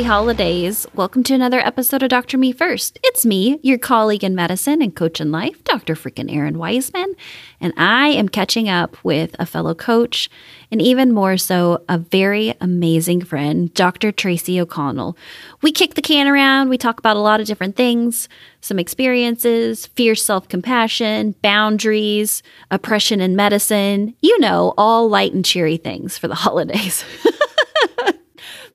happy holidays. Welcome to another episode of Dr. Me First. It's me, your colleague in medicine and coach in life, Dr. freaking Errin Weisman, and I am catching up with a fellow coach and even more so, a very amazing friend, Dr. Tracy O'Connell. We kick the can around, we talk about a lot of different things some experiences, fierce self compassion, boundaries, oppression in medicine, you know, all light and cheery things for the holidays.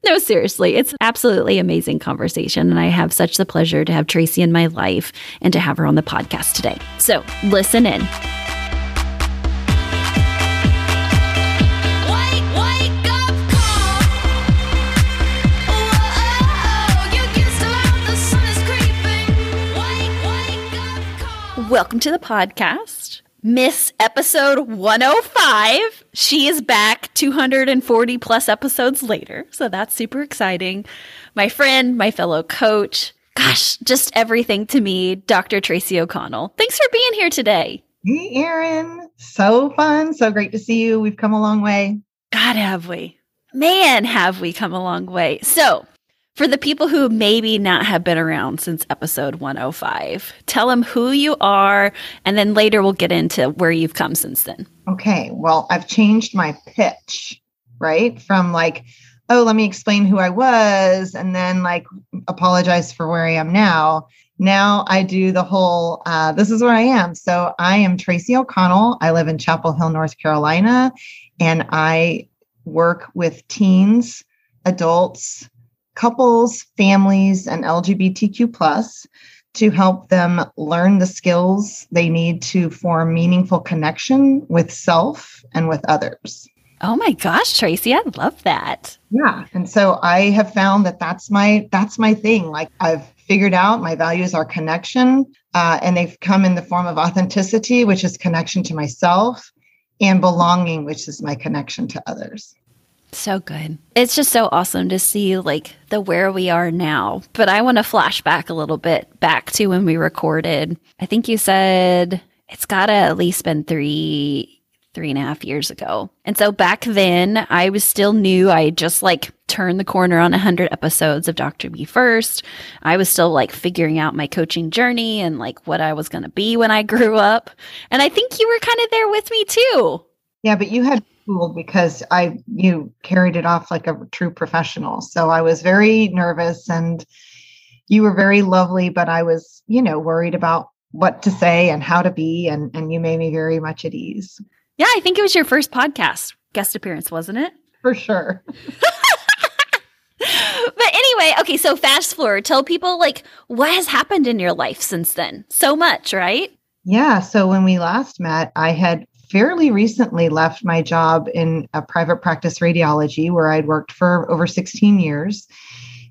No, seriously, it's absolutely amazing conversation. And I have such the pleasure to have Tracy in my life and to have her on the podcast today. So listen in. Welcome to the podcast. Miss episode 105. She is back 240 plus episodes later. So that's super exciting. My friend, my fellow coach, gosh, just everything to me, Dr. Tracy O'Connell. Thanks for being here today. Hey, Errin. So fun. So great to see you. We've come a long way. God, have we? Man, have we come a long way. So, for the people who maybe not have been around since episode 105, tell them who you are, and then later we'll get into where you've come since then. Okay. Well, I've changed my pitch, right? From like, oh, let me explain who I was, and then like apologize for where I am now. Now I do the whole, uh, this is where I am. So I am Tracy O'Connell. I live in Chapel Hill, North Carolina, and I work with teens, adults, couples, families, and LGBTQ plus to help them learn the skills they need to form meaningful connection with self and with others. Oh my gosh, Tracy, I love that. Yeah, and so I have found that that's my that's my thing. Like I've figured out my values are connection, uh, and they've come in the form of authenticity, which is connection to myself, and belonging, which is my connection to others. So good. It's just so awesome to see like the where we are now. But I want to flash back a little bit back to when we recorded. I think you said it's gotta at least been three three and a half years ago. And so back then I was still new. I just like turned the corner on 100 episodes of Dr. Me First. I was still like figuring out my coaching journey and like what I was going to be when I grew up. And I think you were kind of there with me too. Yeah, but you had cool because I you carried it off like a true professional. So I was very nervous and you were very lovely, but I was, you know, worried about what to say and how to be and and you made me very much at ease. Yeah, I think it was your first podcast guest appearance, wasn't it? For sure. but anyway, okay, so fast forward, tell people like what has happened in your life since then. So much, right? Yeah. So when we last met, I had fairly recently left my job in a private practice radiology where I'd worked for over 16 years.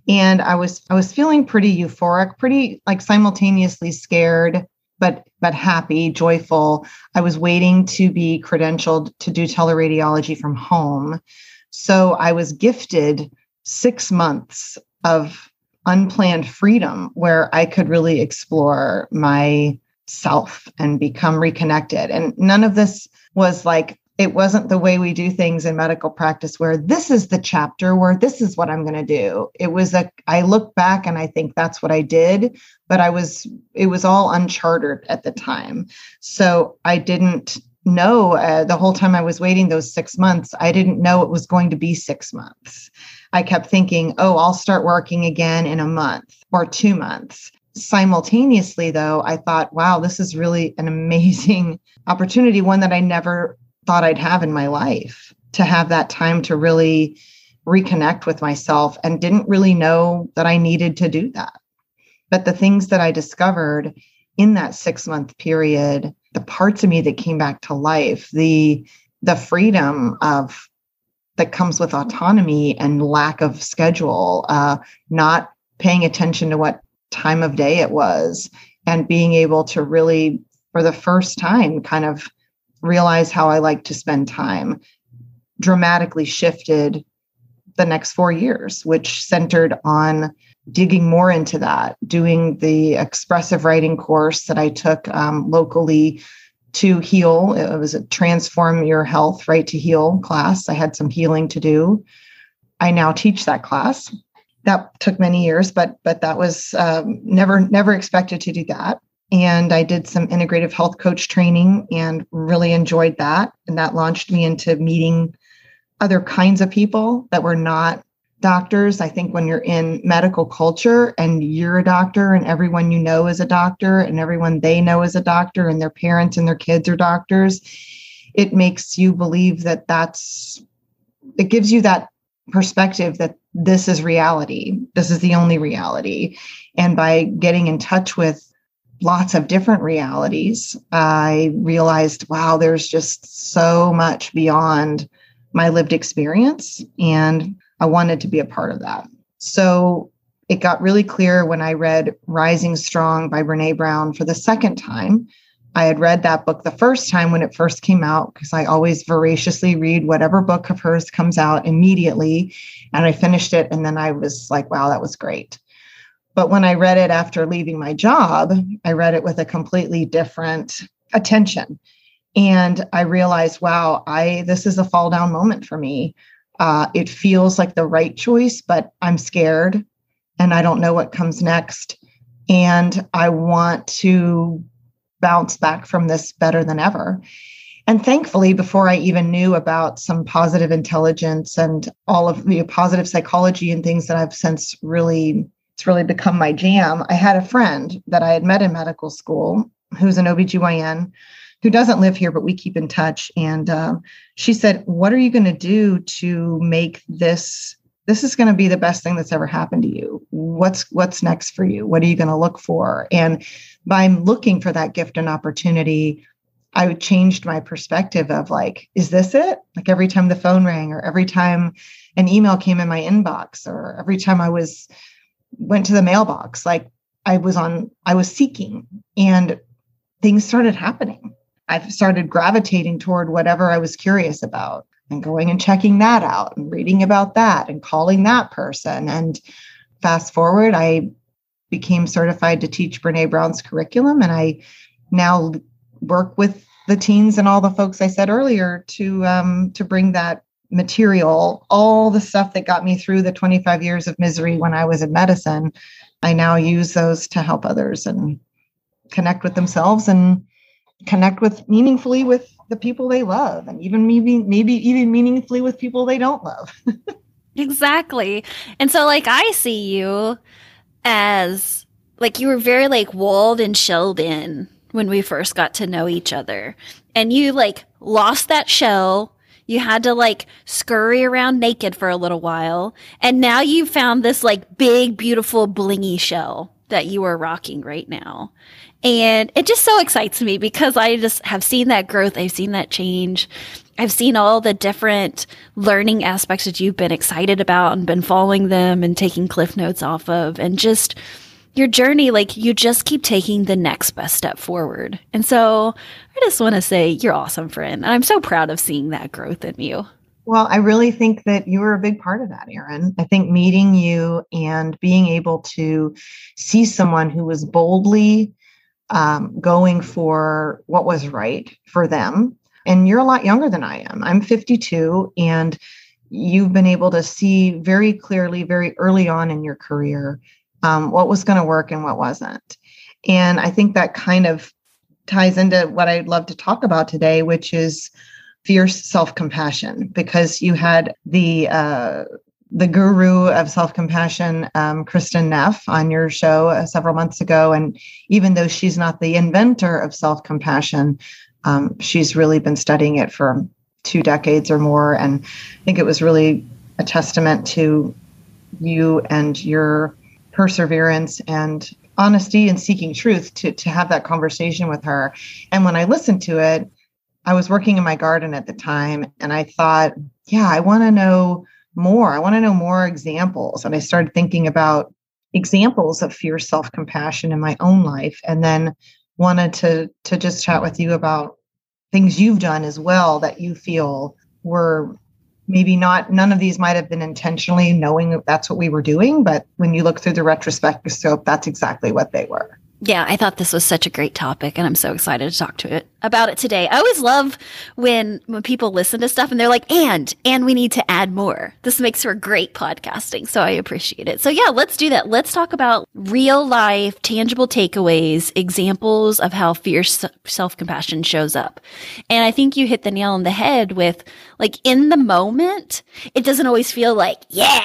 And I was I was feeling pretty euphoric, pretty like simultaneously scared, but but happy, joyful. I was waiting to be credentialed to do teleradiology from home. So I was gifted six months of unplanned freedom where I could really explore my self and become reconnected. And none of this was like, it wasn't the way we do things in medical practice where this is the chapter where this is what I'm going to do. It was a, I look back and I think that's what I did, but I was, it was all uncharted at the time. So I didn't know uh, the whole time I was waiting those six months, I didn't know it was going to be six months. I kept thinking, oh, I'll start working again in a month or two months simultaneously though i thought wow this is really an amazing opportunity one that i never thought i'd have in my life to have that time to really reconnect with myself and didn't really know that i needed to do that. But the things that i discovered in that 6 month period the parts of me that came back to life the the freedom of that comes with autonomy and lack of schedule uh, not paying attention to what time of day it was and being able to really for the first time kind of realize how I like to spend time dramatically shifted the next 4 years which centered on digging more into that doing the expressive writing course that I took um, locally to heal. It was a transform your health write to heal class. I had some healing to do. I now teach that class that took many years, but but that was um, never never expected to do that. And I did some integrative health coach training and really enjoyed that. And that launched me into meeting other kinds of people that were not doctors. I think when you're in medical culture and you're a doctor and everyone you know is a doctor and everyone they know is a doctor and their parents and their kids are doctors, it makes you believe that that's, it gives you that perspective that this is reality. This is the only reality. And by getting in touch with lots of different realities, I realized, wow, there's just so much beyond my lived experience. And I wanted to be a part of that. So it got really clear when I read Rising Strong by Brene Brown for the second time I had read that book the first time when it first came out because I always voraciously read whatever book of hers comes out immediately. And I finished it. And then I was like, wow, that was great. But when I read it after leaving my job, I read it with a completely different attention. And I realized, wow, I this is a fall down moment for me. Uh, it feels like the right choice, but I'm scared and I don't know what comes next. And I want to bounce back from this better than ever. And thankfully, before I even knew about some positive intelligence and all of the positive psychology and things that I've since really, it's really become my jam. I had a friend that I had met in medical school who's an OBGYN who doesn't live here, but we keep in touch. And um, she said, What are you going to do to make this? This is going to be the best thing that's ever happened to you. What's what's next for you? What are you going to look for? And by looking for that gift and opportunity, I changed my perspective of like, is this it? Like every time the phone rang or every time an email came in my inbox or every time I was went to the mailbox, like I was on, I was seeking and things started happening. I started gravitating toward whatever I was curious about and going and checking that out and reading about that and calling that person. And fast forward, I became certified to teach Brene Brown's curriculum. And I now work with the teens and all the folks I said earlier to um, to bring that material, all the stuff that got me through the 25 years of misery when I was in medicine. I now use those to help others and connect with themselves and connect with meaningfully with the people they love and even maybe maybe even meaningfully with people they don't love. exactly. And so like I see you as like you were very like walled and shelled in when we first got to know each other. And you like lost that shell. You had to like scurry around naked for a little while. And now you found this like big, beautiful, blingy shell that you are rocking right now. And it just so excites me because I just have seen that growth. I've seen that change. I've seen all the different learning aspects that you've been excited about and been following them and taking cliff notes off of and just your journey like you just keep taking the next best step forward. And so I just want to say you're awesome friend. And I'm so proud of seeing that growth in you. Well, I really think that you were a big part of that, Errin. I think meeting you and being able to see someone who was boldly um, going for what was right for them and you're a lot younger than I am. I'm 52, and you've been able to see very clearly, very early on in your career, um, what was going to work and what wasn't. And I think that kind of ties into what I'd love to talk about today, which is fierce self-compassion, because you had the uh, the guru of self-compassion, um, Kristin Neff, on your show uh, several months ago, and even though she's not the inventor of self-compassion, um, she's really been studying it for two decades or more. And I think it was really a testament to you and your perseverance and honesty and seeking truth to, to have that conversation with her. And when I listened to it, I was working in my garden at the time and I thought, yeah, I want to know more. I want to know more examples. And I started thinking about examples of fierce self compassion in my own life. And then wanted to to just chat with you about things you've done as well that you feel were maybe not none of these might have been intentionally knowing that that's what we were doing but when you look through the retrospective scope that's exactly what they were Yeah, I thought this was such a great topic and I'm so excited to talk to it about it today. I always love when when people listen to stuff and they're like, "And and we need to add more." This makes for great podcasting, so I appreciate it. So yeah, let's do that. Let's talk about real life tangible takeaways, examples of how fierce self-compassion shows up. And I think you hit the nail on the head with like in the moment, it doesn't always feel like, "Yeah,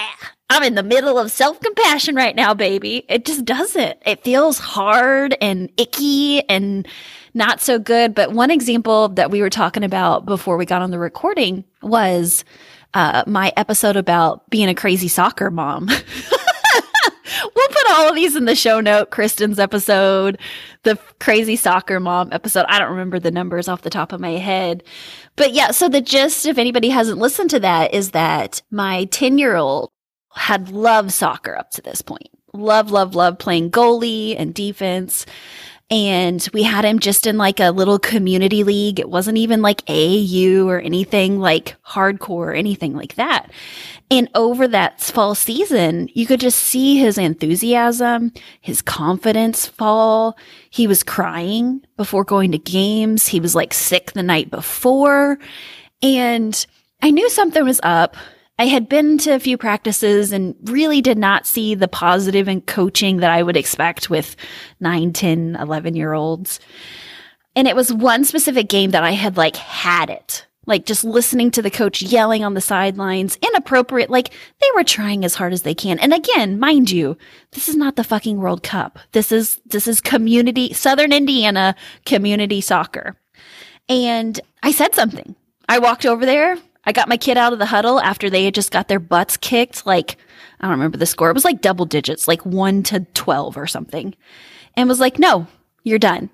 I'm in the middle of self compassion right now, baby. It just doesn't. It feels hard and icky and not so good. But one example that we were talking about before we got on the recording was uh, my episode about being a crazy soccer mom. we'll put all of these in the show note. Kristin's episode, the crazy soccer mom episode. I don't remember the numbers off the top of my head. But yeah, so the gist, if anybody hasn't listened to that, is that my 10 year old had loved soccer up to this point. Love, love, love playing goalie and defense. And we had him just in like a little community league. It wasn't even like AAU or anything like hardcore or anything like that. And over that fall season, you could just see his enthusiasm, his confidence fall. He was crying before going to games. He was like sick the night before. And I knew something was up I had been to a few practices and really did not see the and coaching that I would expect with 9, 10, 11 year olds. And it was one specific game that I had like had it. Like just listening to the coach yelling on the sidelines, inappropriate. Like they were trying as hard as they can. And again, mind you, this is not the fucking World Cup. This is, this is community, Southern Indiana community soccer. And I said something. I walked over there. I got my kid out of the huddle after they had just got their butts kicked. Like, I don't remember the score. It was like double digits, like one to 12 or something. And was like, no, you're done.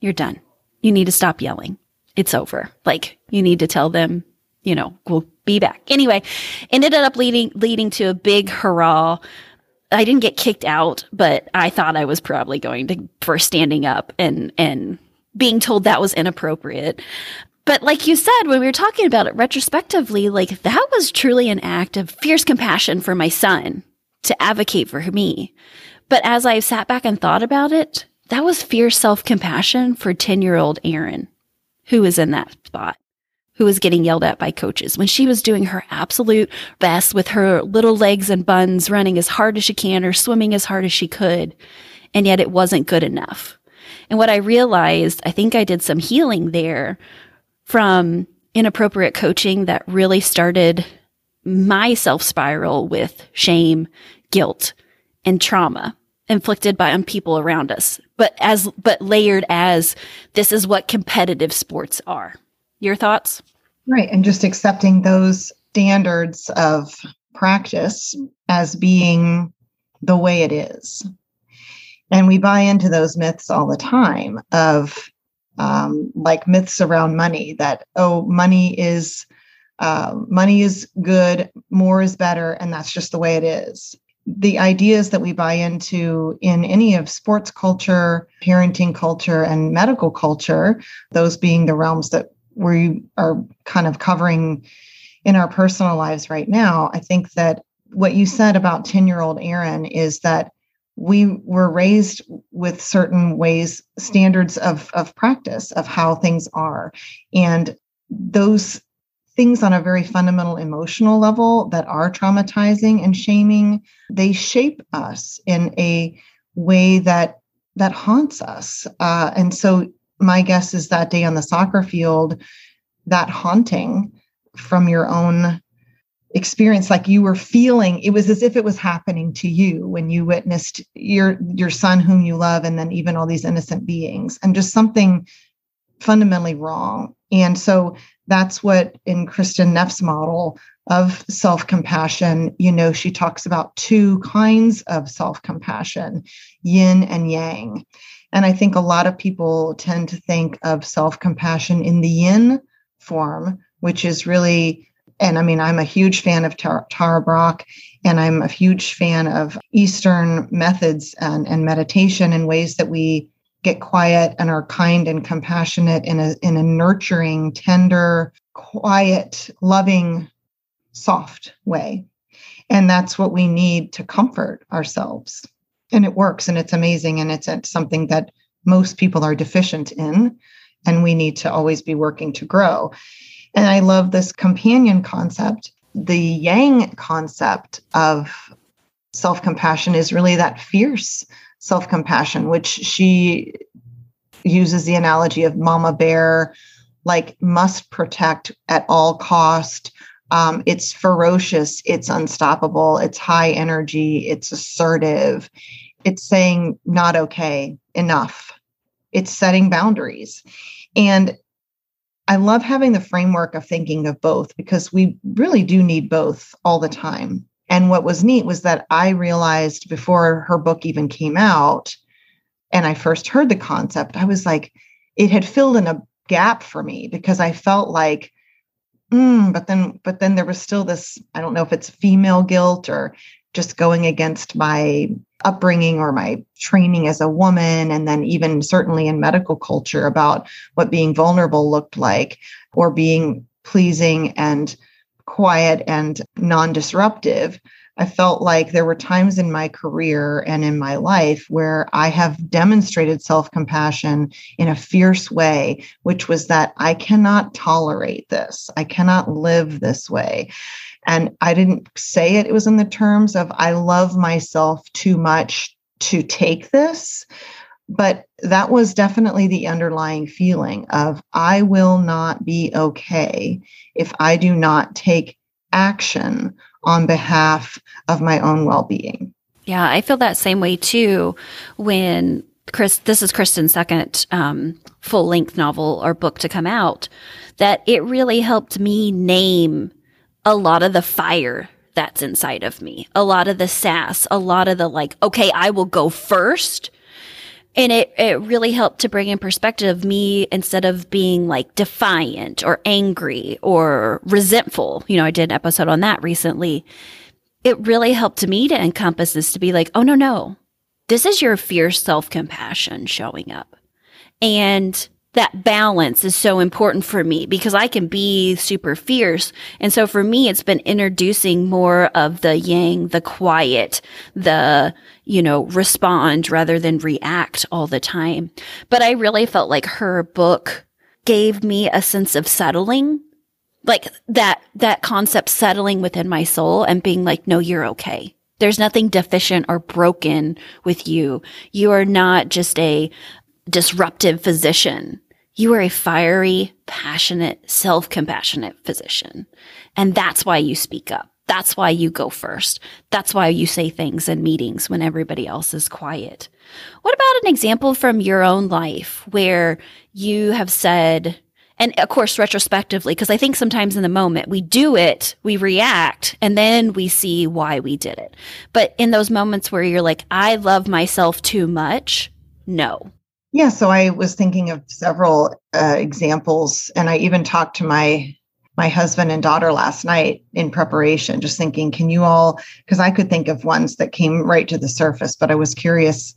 You're done. You need to stop yelling. It's over. Like, you need to tell them, you know, we'll be back. Anyway, ended up leading, leading to a big hurrah. I didn't get kicked out, but I thought I was probably going to for standing up and, and being told that was inappropriate. But like you said, when we were talking about it retrospectively, like that was truly an act of fierce compassion for my son to advocate for me. But as I sat back and thought about it, that was fierce self compassion for 10 year old Errin, who was in that spot, who was getting yelled at by coaches when she was doing her absolute best with her little legs and buns, running as hard as she can or swimming as hard as she could. And yet it wasn't good enough. And what I realized, I think I did some healing there from inappropriate coaching that really started my self spiral with shame, guilt, and trauma inflicted by people around us, but as but layered as this is what competitive sports are. Your thoughts? Right, and just accepting those standards of practice as being the way it is. And we buy into those myths all the time of um, like myths around money that oh money is uh, money is good more is better and that's just the way it is. The ideas that we buy into in any of sports culture parenting culture and medical culture those being the realms that we are kind of covering in our personal lives right now i think that what you said about 10 year old errin is that we were raised with certain ways standards of of practice of how things are. And those things on a very fundamental emotional level that are traumatizing and shaming they shape us in a way that that haunts us. Uh, and so my guess is that day on the soccer field that haunting from your own experience like you were feeling it was as if it was happening to you when you witnessed your your son whom you love and then even all these innocent beings and just something fundamentally wrong. And so that's what in Kristin Neff's model of self-compassion you know she talks about two kinds of self-compassion yin and yang. And i think a lot of people tend to think of self-compassion in the yin form which is really and I mean, I'm a huge fan of Tara, Brach, and I'm a huge fan of Eastern methods and, and meditation and ways that we get quiet and are kind and compassionate in a in a nurturing, tender, quiet, loving, soft way. And that's what we need to comfort ourselves. and it works and it's amazing and it's, it's something that most people are deficient in and we need to always be working to grow and i love this companion concept. The yang concept of self-compassion is really that fierce self-compassion which she uses the analogy of mama bear like must protect at all cost. Um, it's ferocious it's unstoppable it's high energy it's assertive. It's saying not okay enough. It's setting boundaries. And i love having the framework of thinking of both because we really do need both all the time. And what was neat was that i realized before her book even came out and i first heard the concept i was like it had filled in a gap for me because i felt like mm, but then but then there was still this i don't know if it's female guilt or just going against my upbringing or my training as a woman and then even certainly in medical culture about what being vulnerable looked like or being pleasing and quiet and non-disruptive I felt like there were times in my career and in my life where I have demonstrated self compassion in a fierce way, which was that I cannot tolerate this. I cannot live this way. And I didn't say it, it was in the terms of I love myself too much to take this. But that was definitely the underlying feeling of I will not be okay if I do not take action on behalf of my own well being. Yeah, I feel that same way too when Chris, this is Kristin's second um, full length novel or book to come out, that it really helped me name a lot of the fire that's inside of me, a lot of the sass, a lot of the like, okay, I will go first and it, it really helped to bring in perspective of me instead of being like defiant or angry or resentful. You know, I did an episode on that recently. It really helped me to encompass this to be like, oh, no, no, this is your fierce self compassion showing up. And that balance is so important for me because I can be super fierce. And so for me, it's been introducing more of the yang, the quiet, the, you know, respond rather than react all the time. But I really felt like her book gave me a sense of settling, like that, that concept settling within my soul and being like, no, you're okay. There's nothing deficient or broken with you. You are not just a, disruptive physician. You are a fiery, passionate, self compassionate physician. And that's why you speak up. That's why you go first. That's why you say things in meetings when everybody else is quiet. What about an example from your own life where you have said, and of course, retrospectively, because I think sometimes in the moment we do it, we react, and then we see why we did it. But in those moments where you're like, I love myself too much, no, yeah, so I was thinking of several uh, examples, and I even talked to my my husband and daughter last night in preparation, just thinking, can you all? Because I could think of ones that came right to the surface, but I was curious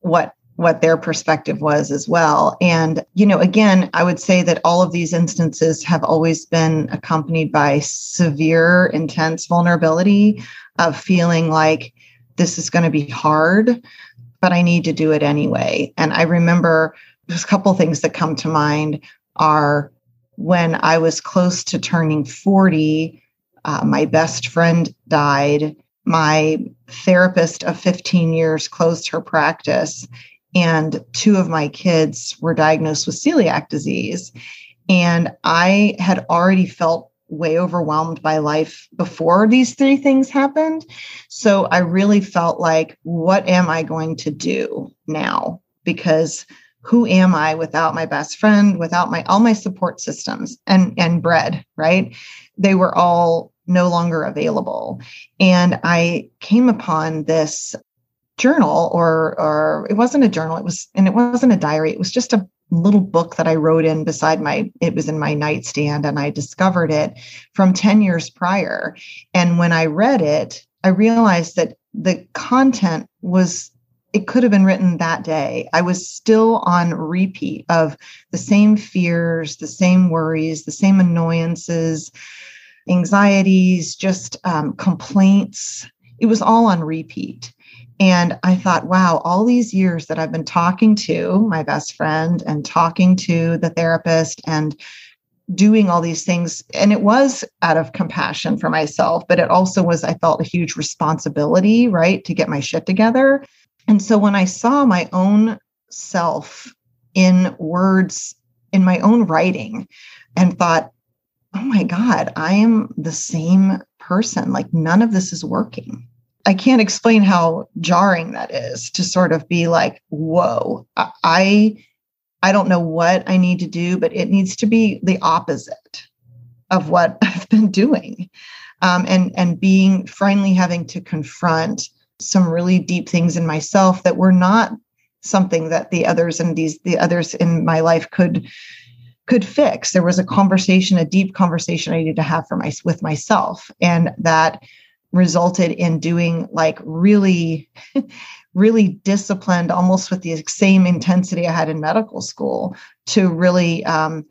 what what their perspective was as well. And you know, again, I would say that all of these instances have always been accompanied by severe, intense vulnerability of feeling like this is going to be hard but I need to do it anyway. And I remember there's a couple things that come to mind are when I was close to turning 40, uh, my best friend died. My therapist of 15 years closed her practice, and two of my kids were diagnosed with celiac disease. And I had already felt way overwhelmed by life before these three things happened. So I really felt like, what am I going to do now? Because who am I without my best friend, without my all my support systems and and bread, right? They were all no longer available. And I came upon this journal or or it wasn't a journal, it was and it wasn't a diary, it was just a little book that I wrote in beside my, it was in my nightstand, and I discovered it from 10 years prior. And when I read it, I realized that the content was, it could have been written that day. I was still on repeat of the same fears, the same worries, the same annoyances, anxieties, just um, complaints. It was all on repeat. And I thought, wow, all these years that I've been talking to my best friend and talking to the therapist and doing all these things. And it was out of compassion for myself, but it also was, I felt a huge responsibility, right, to get my shit together. And so when I saw my own self in words, in my own writing, and thought, oh my God, I am the same person. Like none of this is working. I can't explain how jarring that is to sort of be like, whoa, I I don't know what I need to do, but it needs to be the opposite of what I've been doing. Um, and and being finally having to confront some really deep things in myself that were not something that the others and these the others in my life could could fix. There was a conversation, a deep conversation I needed to have for my with myself, and that resulted in doing like really really disciplined almost with the same intensity i had in medical school to really um,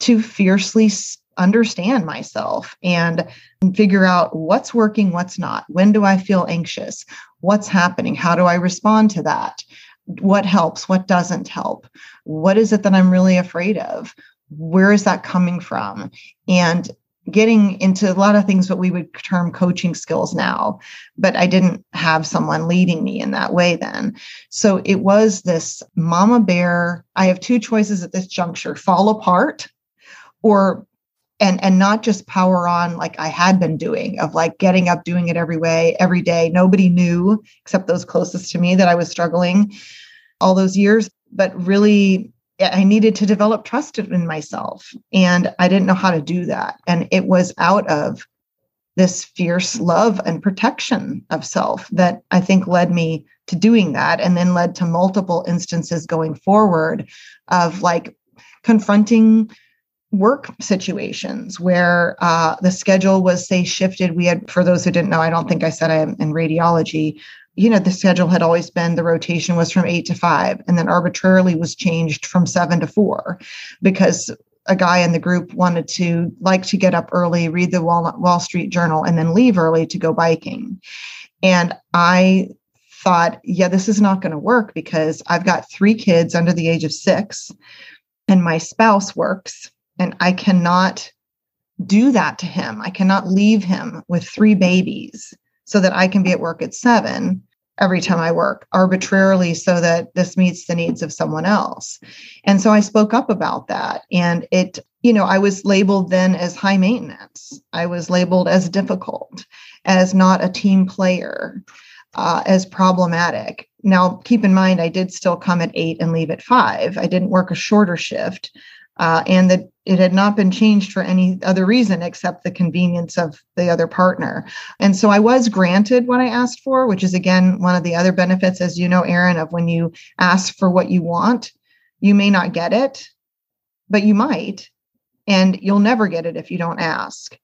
to fiercely understand myself and figure out what's working what's not. When do i feel anxious? What's happening? How do i respond to that? What helps? What doesn't help? What is it that i'm really afraid of? Where is that coming from? And getting into a lot of things what we would term coaching skills now but i didn't have someone leading me in that way then. So it was this mama bear i have two choices at this juncture fall apart or and and not just power on like i had been doing of like getting up doing it every way every day. Nobody knew except those closest to me that i was struggling all those years but really I needed to develop trust in myself. And I didn't know how to do that. And it was out of this fierce love and protection of self that I think led me to doing that and then led to multiple instances going forward of like confronting work situations where uh, the schedule was say shifted we had for those who didn't know i don't think i said i am in radiology you know, the schedule had always been the rotation was from eight to five, and then arbitrarily was changed from seven to four because a guy in the group wanted to like to get up early, read the Wall, Wall Street Journal, and then leave early to go biking. And I thought, yeah, this is not going to work because I've got three kids under the age of six, and my spouse works, and I cannot do that to him. I cannot leave him with three babies so that I can be at work at seven every time I work arbitrarily so that this meets the needs of someone else. And so I spoke up about that. And it, you know, I was labeled then as high maintenance, I was labeled as difficult, as not a team player. Uh, as problematic. Now, keep in mind, I did still come at eight and leave at five. I didn't work a shorter shift uh, and that it had not been changed for any other reason except the convenience of the other partner. And so I was granted what I asked for, which is again one of the other benefits, as you know, Errin, of when you ask for what you want, you may not get it, but you might, and you'll never get it if you don't ask.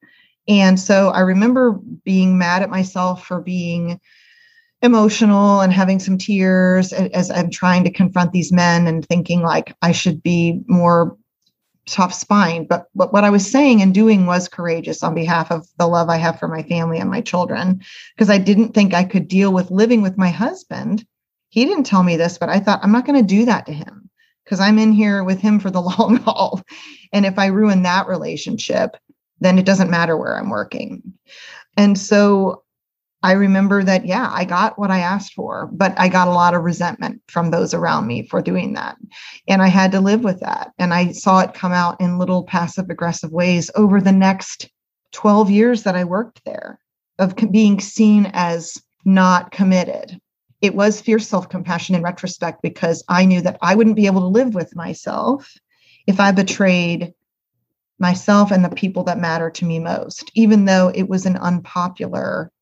And so I remember being mad at myself for being emotional and having some tears as I'm trying to confront these men and thinking like I should be more tough spine. But, but what I was saying and doing was courageous on behalf of the love I have for my family and my children, because I didn't think I could deal with living with my husband. He didn't tell me this, but I thought I'm not going to do that to him because I'm in here with him for the long haul. And if I ruin that relationship, then it doesn't matter where I'm working. And so I remember that, yeah, I got what I asked for, but I got a lot of resentment from those around me for doing that. And I had to live with that. And I saw it come out in little passive aggressive ways over the next 12 years that I worked there of being seen as not committed. It was fierce self compassion in retrospect because I knew that I wouldn't be able to live with myself if I betrayed myself and the people that matter to me most, even though it was an unpopular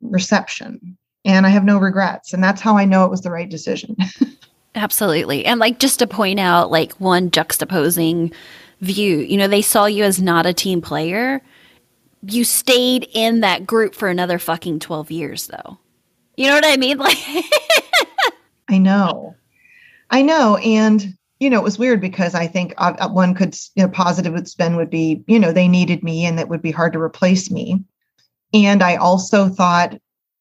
reception and I have no regrets. And that's how I know it was the right decision. Absolutely. And like just to point out, like one juxtaposing view, you know, they saw you as not a team player. You stayed in that group for another fucking 12 years, though. You know what I mean? Like, I know. I know. And, you know, it was weird because I think uh, one could, you know, positive would spin would be, you know, they needed me and it would be hard to replace me. And I also thought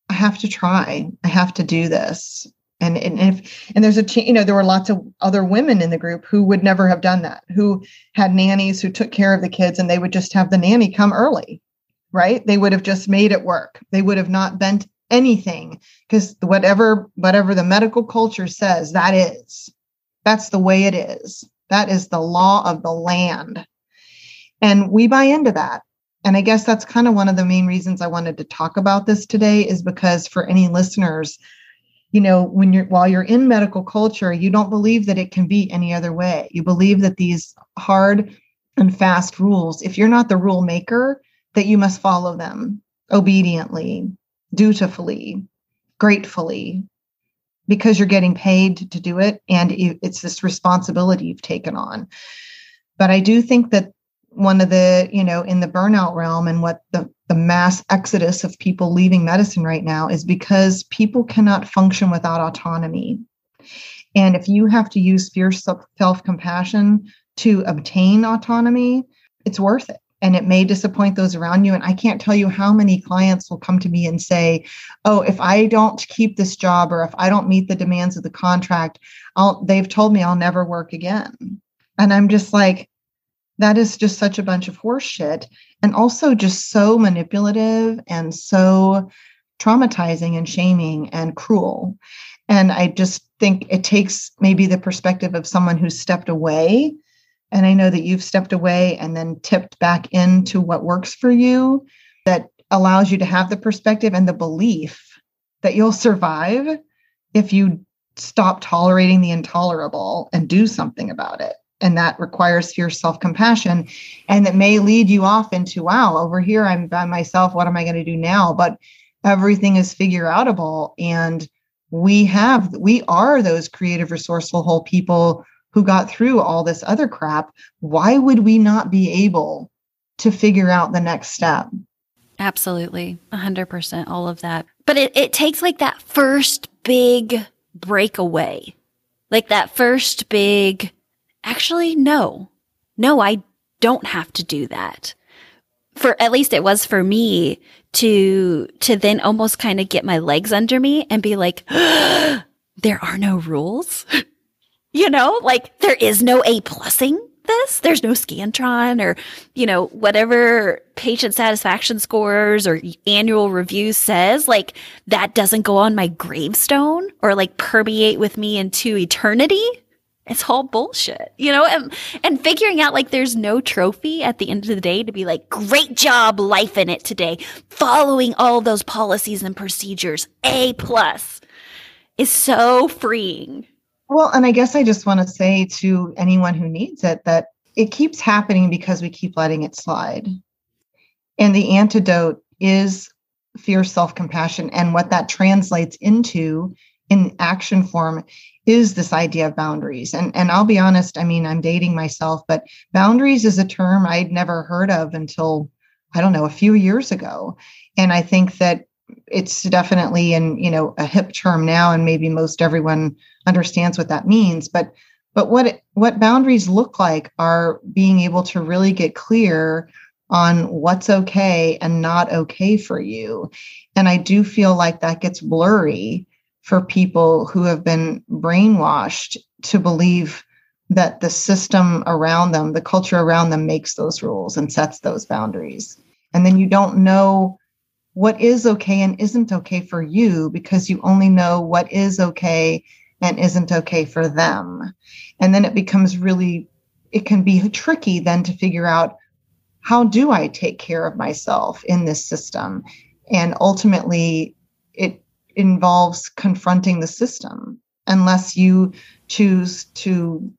I have to try. I have to do this. And, and if and there's a you know there were lots of other women in the group who would never have done that who had nannies who took care of the kids and they would just have the nanny come early right? They would have just made it work. They would have not bent anything because whatever whatever the medical culture says that is. That's the way it is. That is the law of the land. And we buy into that and I guess that's kind of one of the main reasons I wanted to talk about this today is because for any listeners, you know, when you're while you're in medical culture, you don't believe that it can be any other way. You believe that these hard and fast rules, if you're not the rule maker, that you must follow them obediently, dutifully, gratefully, because you're getting paid to do it and it's this responsibility you've taken on. But I do think that one of the you know in the burnout realm and what the the mass exodus of people leaving medicine right now is because people cannot function without autonomy. And if you have to use fierce self-compassion to obtain autonomy it's worth it. And it may disappoint those around you. And i can't tell you how many clients will come to me and say oh if i don't keep this job or if i don't meet the demands of the contract i'll they've told me i'll never work again. And i'm just like that is just such a bunch of horseshit and also just so manipulative and so traumatizing and shaming and cruel. And I just think it takes maybe the perspective of someone who's stepped away. And I know that you've stepped away and then tipped back into what works for you that allows you to have the perspective and the belief that you'll survive if you stop tolerating the intolerable and do something about it and that requires fierce self-compassion and that may lead you off into wow over here i'm by myself what am i going to do now? But everything is figure outable and we have we are those creative resourceful whole people who got through all this other crap. Why would we not be able to figure out the next step? Absolutely 100% all of that. But it, it takes like that first big breakaway like that first big actually, no, no, I don't have to do that. For at least it was for me to, to then almost kind of get my legs under me and be like, there are no rules. you know, like there is no A plusing this. There's no Scantron or, you know, whatever patient satisfaction scores or annual review says, like that doesn't go on my gravestone or like permeate with me into eternity it's all bullshit, you know, and, and figuring out like there's no trophy at the end of the day to be like, great job life in it today, following all those policies and procedures, A plus is so freeing. Well, and I guess I just want to say to anyone who needs it that it keeps happening because we keep letting it slide. And the antidote is fierce self compassion. And what that translates into in action form is this idea of boundaries. And, and I'll be honest, I mean, I'm dating myself, but boundaries is a term I'd never heard of until, I don't know, a few years ago. And I think that it's definitely in, you know, a hip term now, and maybe most everyone understands what that means. But but what what boundaries look like are being able to really get clear on what's okay and not okay for you. And I do feel like that gets blurry for people who have been brainwashed to believe that the system around them, the culture around them makes those rules and sets those boundaries. And then you don't know what is okay and isn't okay for you because you only know what is okay and isn't okay for them. And then it becomes really, it can be tricky then to figure out how do I take care of myself in this system? And ultimately, involves confronting the system unless you choose to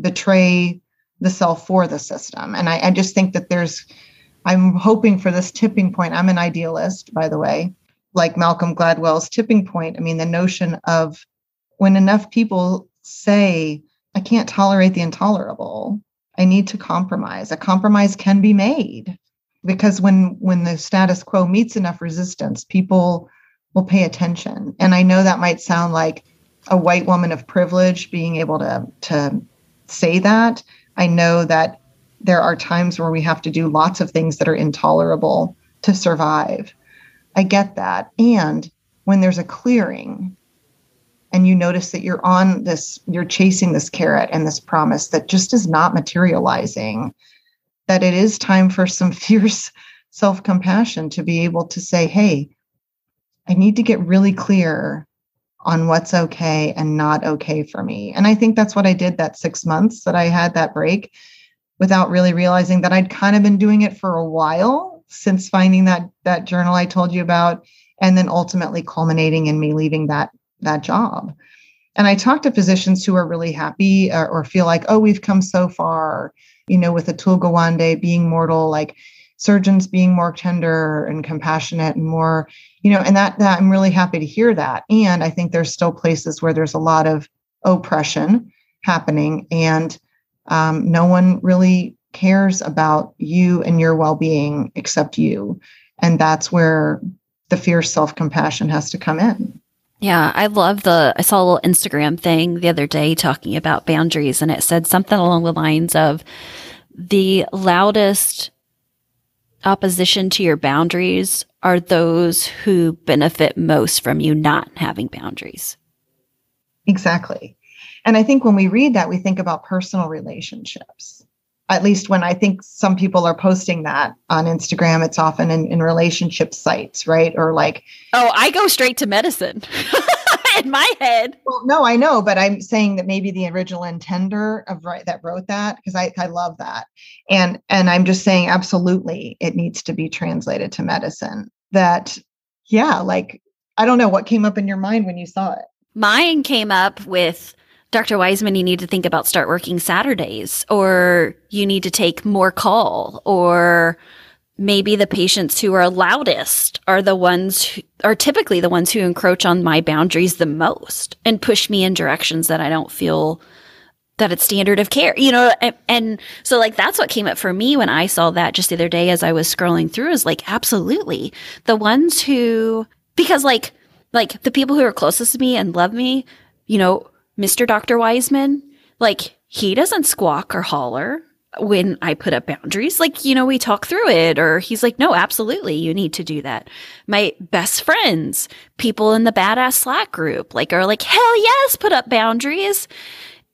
betray the self for the system. And I, I, just think that there's, I'm hoping for this tipping point. I'm an idealist, by the way, like Malcolm Gladwell's tipping point. I mean, the notion of when enough people say, I can't tolerate the intolerable, I need to compromise. A compromise can be made because when when the status quo meets enough resistance, people will pay attention. And I know that might sound like a white woman of privilege being able to to say that. I know that there are times where we have to do lots of things that are intolerable to survive. I get that. And when there's a clearing and you notice that you're on this, you're chasing this carrot and this promise that just is not materializing, that it is time for some fierce self compassion to be able to say, hey, I need to get really clear on what's okay and not okay for me. And I think that's what I did that six months that I had that break without really realizing that I'd kind of been doing it for a while since finding that that journal I told you about and then ultimately culminating in me leaving that that job. And I talk to physicians who are really happy or, uh, or feel like, oh, we've come so far, you know, with Atul Gawande being mortal, like surgeons being more tender and compassionate and more, you know, and that, that I'm really happy to hear that. And I think there's still places where there's a lot of oppression happening and um, no one really cares about you and your well-being except you. And that's where the fierce self-compassion has to come in. Yeah, I love the. I saw a little Instagram thing the other day talking about boundaries, and it said something along the lines of the loudest opposition to your boundaries are those who benefit most from you not having boundaries. Exactly. And I think when we read that, we think about personal relationships at least when I think some people are posting that on Instagram, it's often in, in relationship sites, right? Or like, oh, I go straight to medicine in my head. Well, no, I know, but I'm saying that maybe the original intender of right that wrote that because I, I love that, and and I'm just saying absolutely it needs to be translated to medicine. That yeah, like I don't know what came up in your mind when you saw it. Mine came up with Dr. Weisman, you need to think about start working Saturdays, or you need to take more call, or maybe the patients who are loudest are the ones who are typically the ones who encroach on my boundaries the most and push me in directions that I don't feel that it's standard of care, you know, and, and, so like that's what came up for me when I saw that just the other day as I was scrolling through is like absolutely the ones who because like like the people who are closest to me and love me, you know, Mr. Dr. Weisman, like he doesn't squawk or holler when I put up boundaries. Like, you know, we talk through it, or he's like, no, absolutely, you need to do that. My best friends, people in the badass Slack group, like, are like, hell yes, put up boundaries.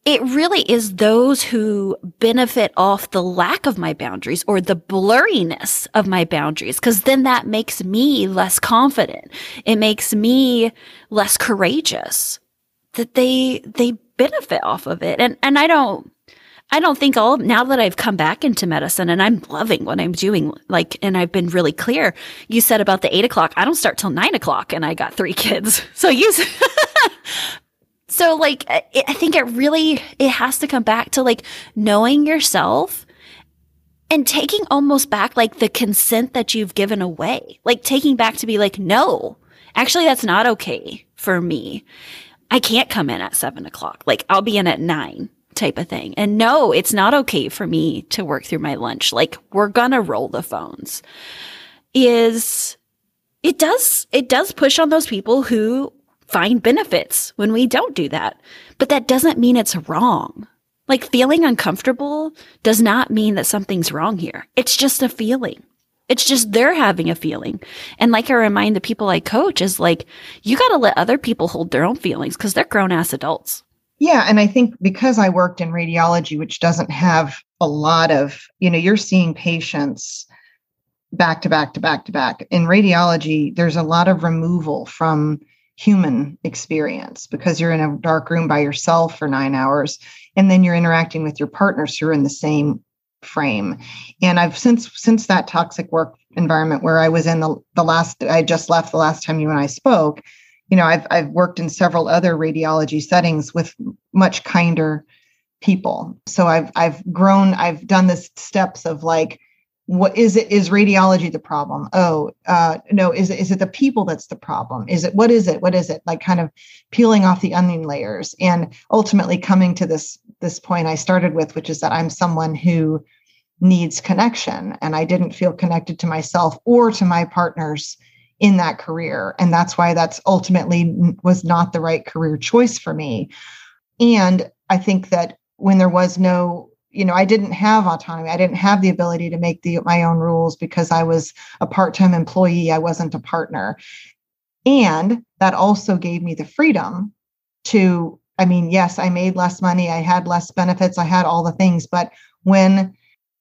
It really is those who benefit off the lack of my boundaries or the blurriness of my boundaries, because then that makes me less confident. It makes me less courageous that they they benefit off of it. And and I don't I don't think all now that I've come back into medicine and I'm loving what I'm doing, like, and I've been really clear. You said about the eight o'clock. I don't start till nine o'clock, and I got three kids. So you, so like, I think it really it has to come back to like knowing yourself and taking almost back like the consent that you've given away, like taking back to be like, no, actually, that's not okay for me. I can't come in at seven o'clock. Like I'll be in at nine type of thing. And no, it's not okay for me to work through my lunch. Like we're gonna roll the phones. Is it does it does push on those people who find benefits when we don't do that. But that doesn't mean it's wrong. Like feeling uncomfortable does not mean that something's wrong here. It's just a feeling. It's just they're having a feeling. And like I remind the people I coach is like, you got to let other people hold their own feelings because they're grown ass adults. Yeah. And I think because I worked in radiology, which doesn't have a lot of, you know, you're seeing patients back to back to back to back. In radiology, there's a lot of removal from human experience because you're in a dark room by yourself for nine hours and then you're interacting with your partners who are in the same frame and i've since since that toxic work environment where i was in the, the last i just left the last time you and i spoke you know i've i've worked in several other radiology settings with much kinder people. So i've i've grown i've done the steps of like what is it is radiology the problem? Oh uh no is it is it the people that's the problem? Is it what is it what is it? Like kind of peeling off the onion layers. And ultimately coming to this this point I started with, which is that I'm someone who needs connection and I didn't feel connected to myself or to my partners in that career. And that's why that's ultimately was not the right career choice for me. And I think that when there was no, you know, I didn't have autonomy. I didn't have the ability to make the, my own rules because I was a part time employee. I wasn't a partner. And that also gave me the freedom to, I mean, yes, I made less money, I had less benefits, I had all the things, but when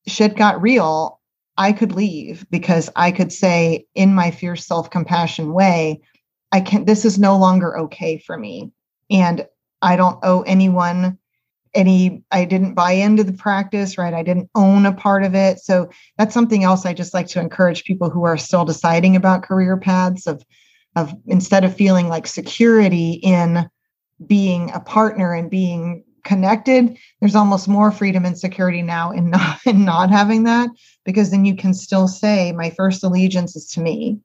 shit got real, I could leave because I could say in my fierce self-compassion way, I can this is no longer okay for me. And I don't owe anyone any I didn't buy into the practice, right? I didn't own a part of it. So that's something else I just like to encourage people who are still deciding about career paths of of instead of feeling like security in being a partner and being connected there's almost more freedom and security now in not in not having that because then you can still say my first allegiance is to me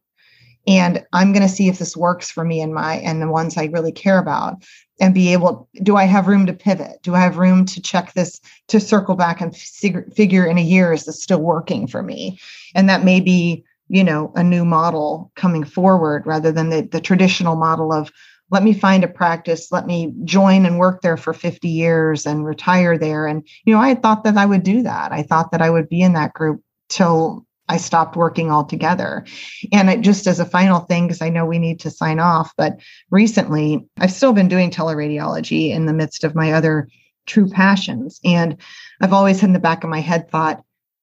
and i'm going to see if this works for me and my and the ones i really care about and be able do i have room to pivot? Do i have room to check this to circle back and figure, in a year is this still working for me? And that may be you know a new model coming forward rather than the, the traditional model of let me find a practice let me join and work there for 50 years and retire there. And you know i had thought that i would do that. I thought that i would be in that group till i stopped working altogether. And it, just as a final thing because i know we need to sign off but recently i've still been doing teleradiology in the midst of my other true passions. And i've always had in the back of my head thought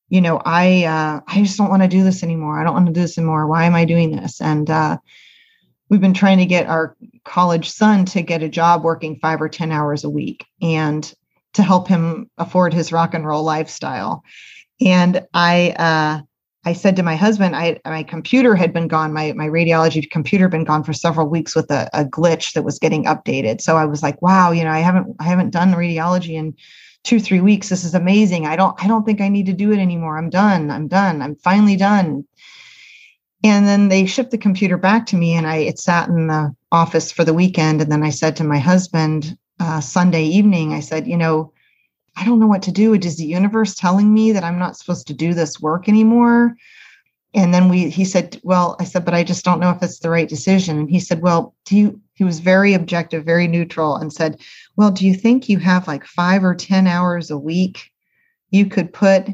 you know i uh, i just don't want to do this anymore. I don't want to do this anymore. Why am i doing this? And uh, we've been trying to get our college son to get a job working five or 10 hours a week and to help him afford his rock and roll lifestyle. And I, uh, I said to my husband, I, my computer had been gone, my, my radiology computer had been gone for several weeks with a, a glitch that was getting updated. So I was like, wow, you know, I haven't, I haven't done radiology in two, three weeks. This is amazing. I don't, I don't think I need to do it anymore. I'm done. I'm done. I'm finally done. And then they shipped the computer back to me, and I it sat in the office for the weekend. And then I said to my husband uh, Sunday evening, I said, you know, I don't know what to do. Is the universe telling me that I'm not supposed to do this work anymore? And then we he said, well, I said, but I just don't know if it's the right decision. And he said, well, do you? He was very objective, very neutral, and said, well, do you think you have like five or ten hours a week you could put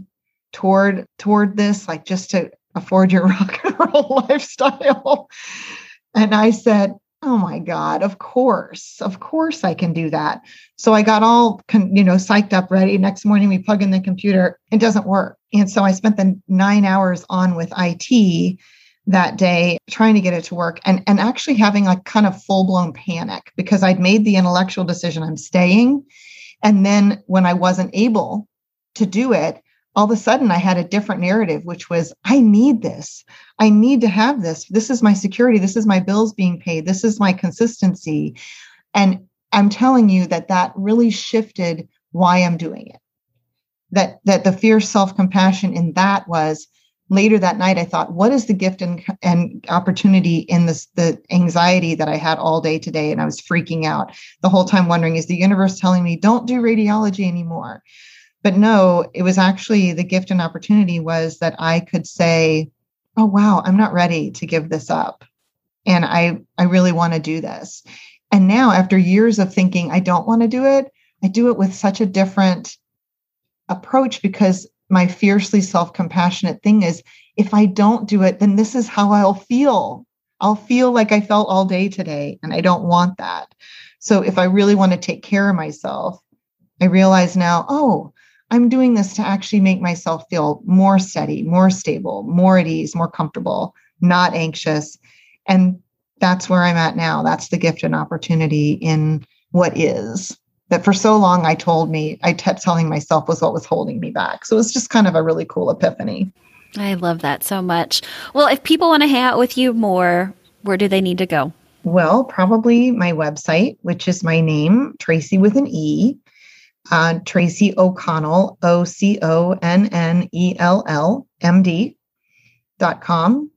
toward toward this, like just to afford your rock and roll lifestyle. And I said, Oh my God, of course, of course I can do that. So I got all, you know, psyched up, ready. Next morning we plug in the computer, it doesn't work. And so I spent the nine hours on with IT that day trying to get it to work and, and actually having like kind of full blown panic because I'd made the intellectual decision I'm staying. And then when I wasn't able to do it, all of a sudden I had a different narrative, which was, I need this. I need to have this. This is my security. This is my bills being paid. This is my consistency. And I'm telling you that that really shifted why I'm doing it. That, that the fierce self-compassion in that was later that night, I thought, what is the gift and, and opportunity in this, the anxiety that I had all day today? And I was freaking out the whole time wondering, is the universe telling me don't do radiology anymore? But no it was actually the gift and opportunity was that i could say oh wow i'm not ready to give this up. And i i really want to do this. And now after years of thinking i don't want to do it i do it with such a different approach because my fiercely self-compassionate thing is if i don't do it then this is how i'll feel. I'll feel like i felt all day today and i don't want that. So if i really want to take care of myself i realize now oh I'm doing this to actually make myself feel more steady, more stable, more at ease, more comfortable, not anxious. And that's where I'm at now. That's the gift and opportunity in what is that for so long I told me, I kept telling myself was what was holding me back. So it's just kind of a really cool epiphany. I love that so much. Well, if people want to hang out with you more, where do they need to go? Well, probably my website, which is my name, Tracy with an E, uh, Tracy O'Connell, O C O N N E L L M D dot com.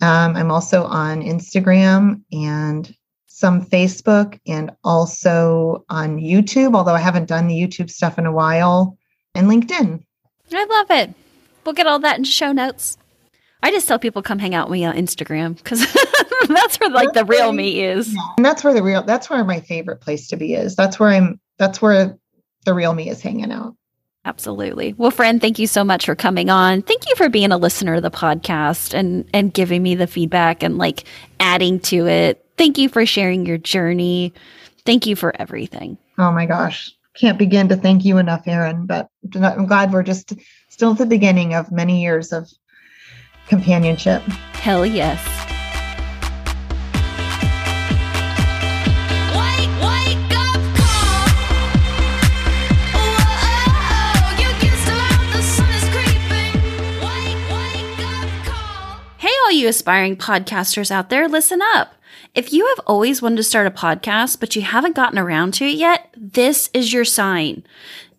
Um, I'm also on Instagram and some Facebook and also on YouTube, although I haven't done the YouTube stuff in a while, and LinkedIn. I love it. We'll get all that in show notes. I just tell people come hang out with me on Instagram because that's where like the real me is. Yeah. And that's where the real that's where my favorite place to be is. That's where I'm that's where the real me is hanging out. Absolutely. Well, friend, thank you so much for coming on. Thank you for being a listener of the podcast and and giving me the feedback and like adding to it. Thank you for sharing your journey. Thank you for everything. Oh my gosh. Can't begin to thank you enough, Errin, but I'm glad we're just still at the beginning of many years of companionship. Hell yes. You aspiring podcasters out there, listen up. If you have always wanted to start a podcast, but you haven't gotten around to it yet, this is your sign.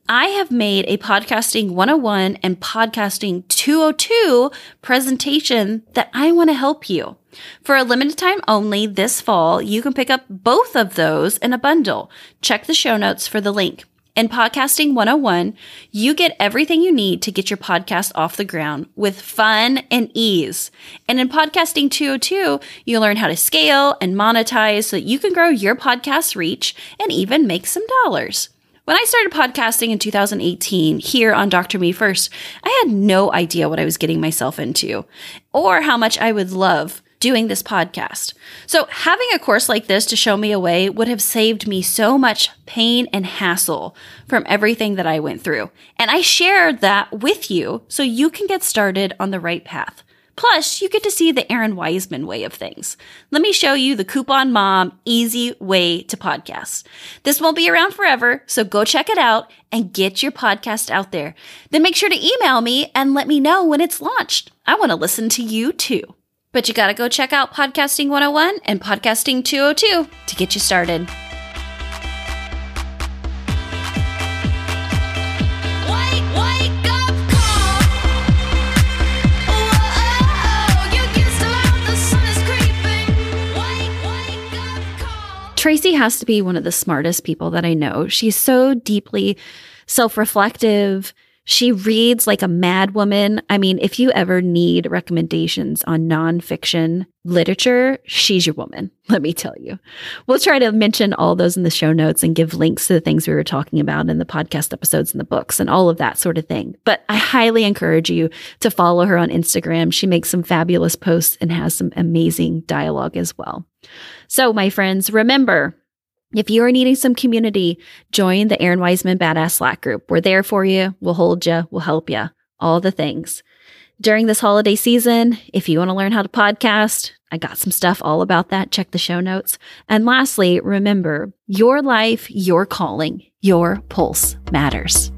I have made a podcasting 101 and podcasting 202 presentation that I want to help you. For a limited time only this fall, you can pick up both of those in a bundle. Check the show notes for the link. In Podcasting 101, you get everything you need to get your podcast off the ground with fun and ease. And in Podcasting 202, you learn how to scale and monetize so that you can grow your podcast reach and even make some dollars. When I started podcasting in 2018 here on Dr. Me First, I had no idea what I was getting myself into or how much I would love doing this podcast. So, having a course like this to show me a way would have saved me so much pain and hassle from everything that I went through. And I shared that with you so you can get started on the right path. Plus, you get to see the Errin Weisman way of things. Let me show you the Coupon Mom easy way to podcast. This won't be around forever, so go check it out and get your podcast out there. Then make sure to email me and let me know when it's launched. I want to listen to you too. But you got to go check out Podcasting 101 and Podcasting 202 to get you started. Tracy has to be one of the smartest people that I know. She's so deeply self reflective. She reads like a madwoman. I mean, if you ever need recommendations on nonfiction literature, she's your woman, let me tell you. We'll try to mention all those in the show notes and give links to the things we were talking about in the podcast episodes and the books and all of that sort of thing. But I highly encourage you to follow her on Instagram. She makes some fabulous posts and has some amazing dialogue as well. So, my friends, remember, if you are needing some community, join the Errin Weisman Badass Slack group. We're there for you. We'll hold you. We'll help you. All the things. During this holiday season, if you want to learn how to podcast, I got some stuff all about that. Check the show notes. And lastly, remember your life, your calling, your pulse matters.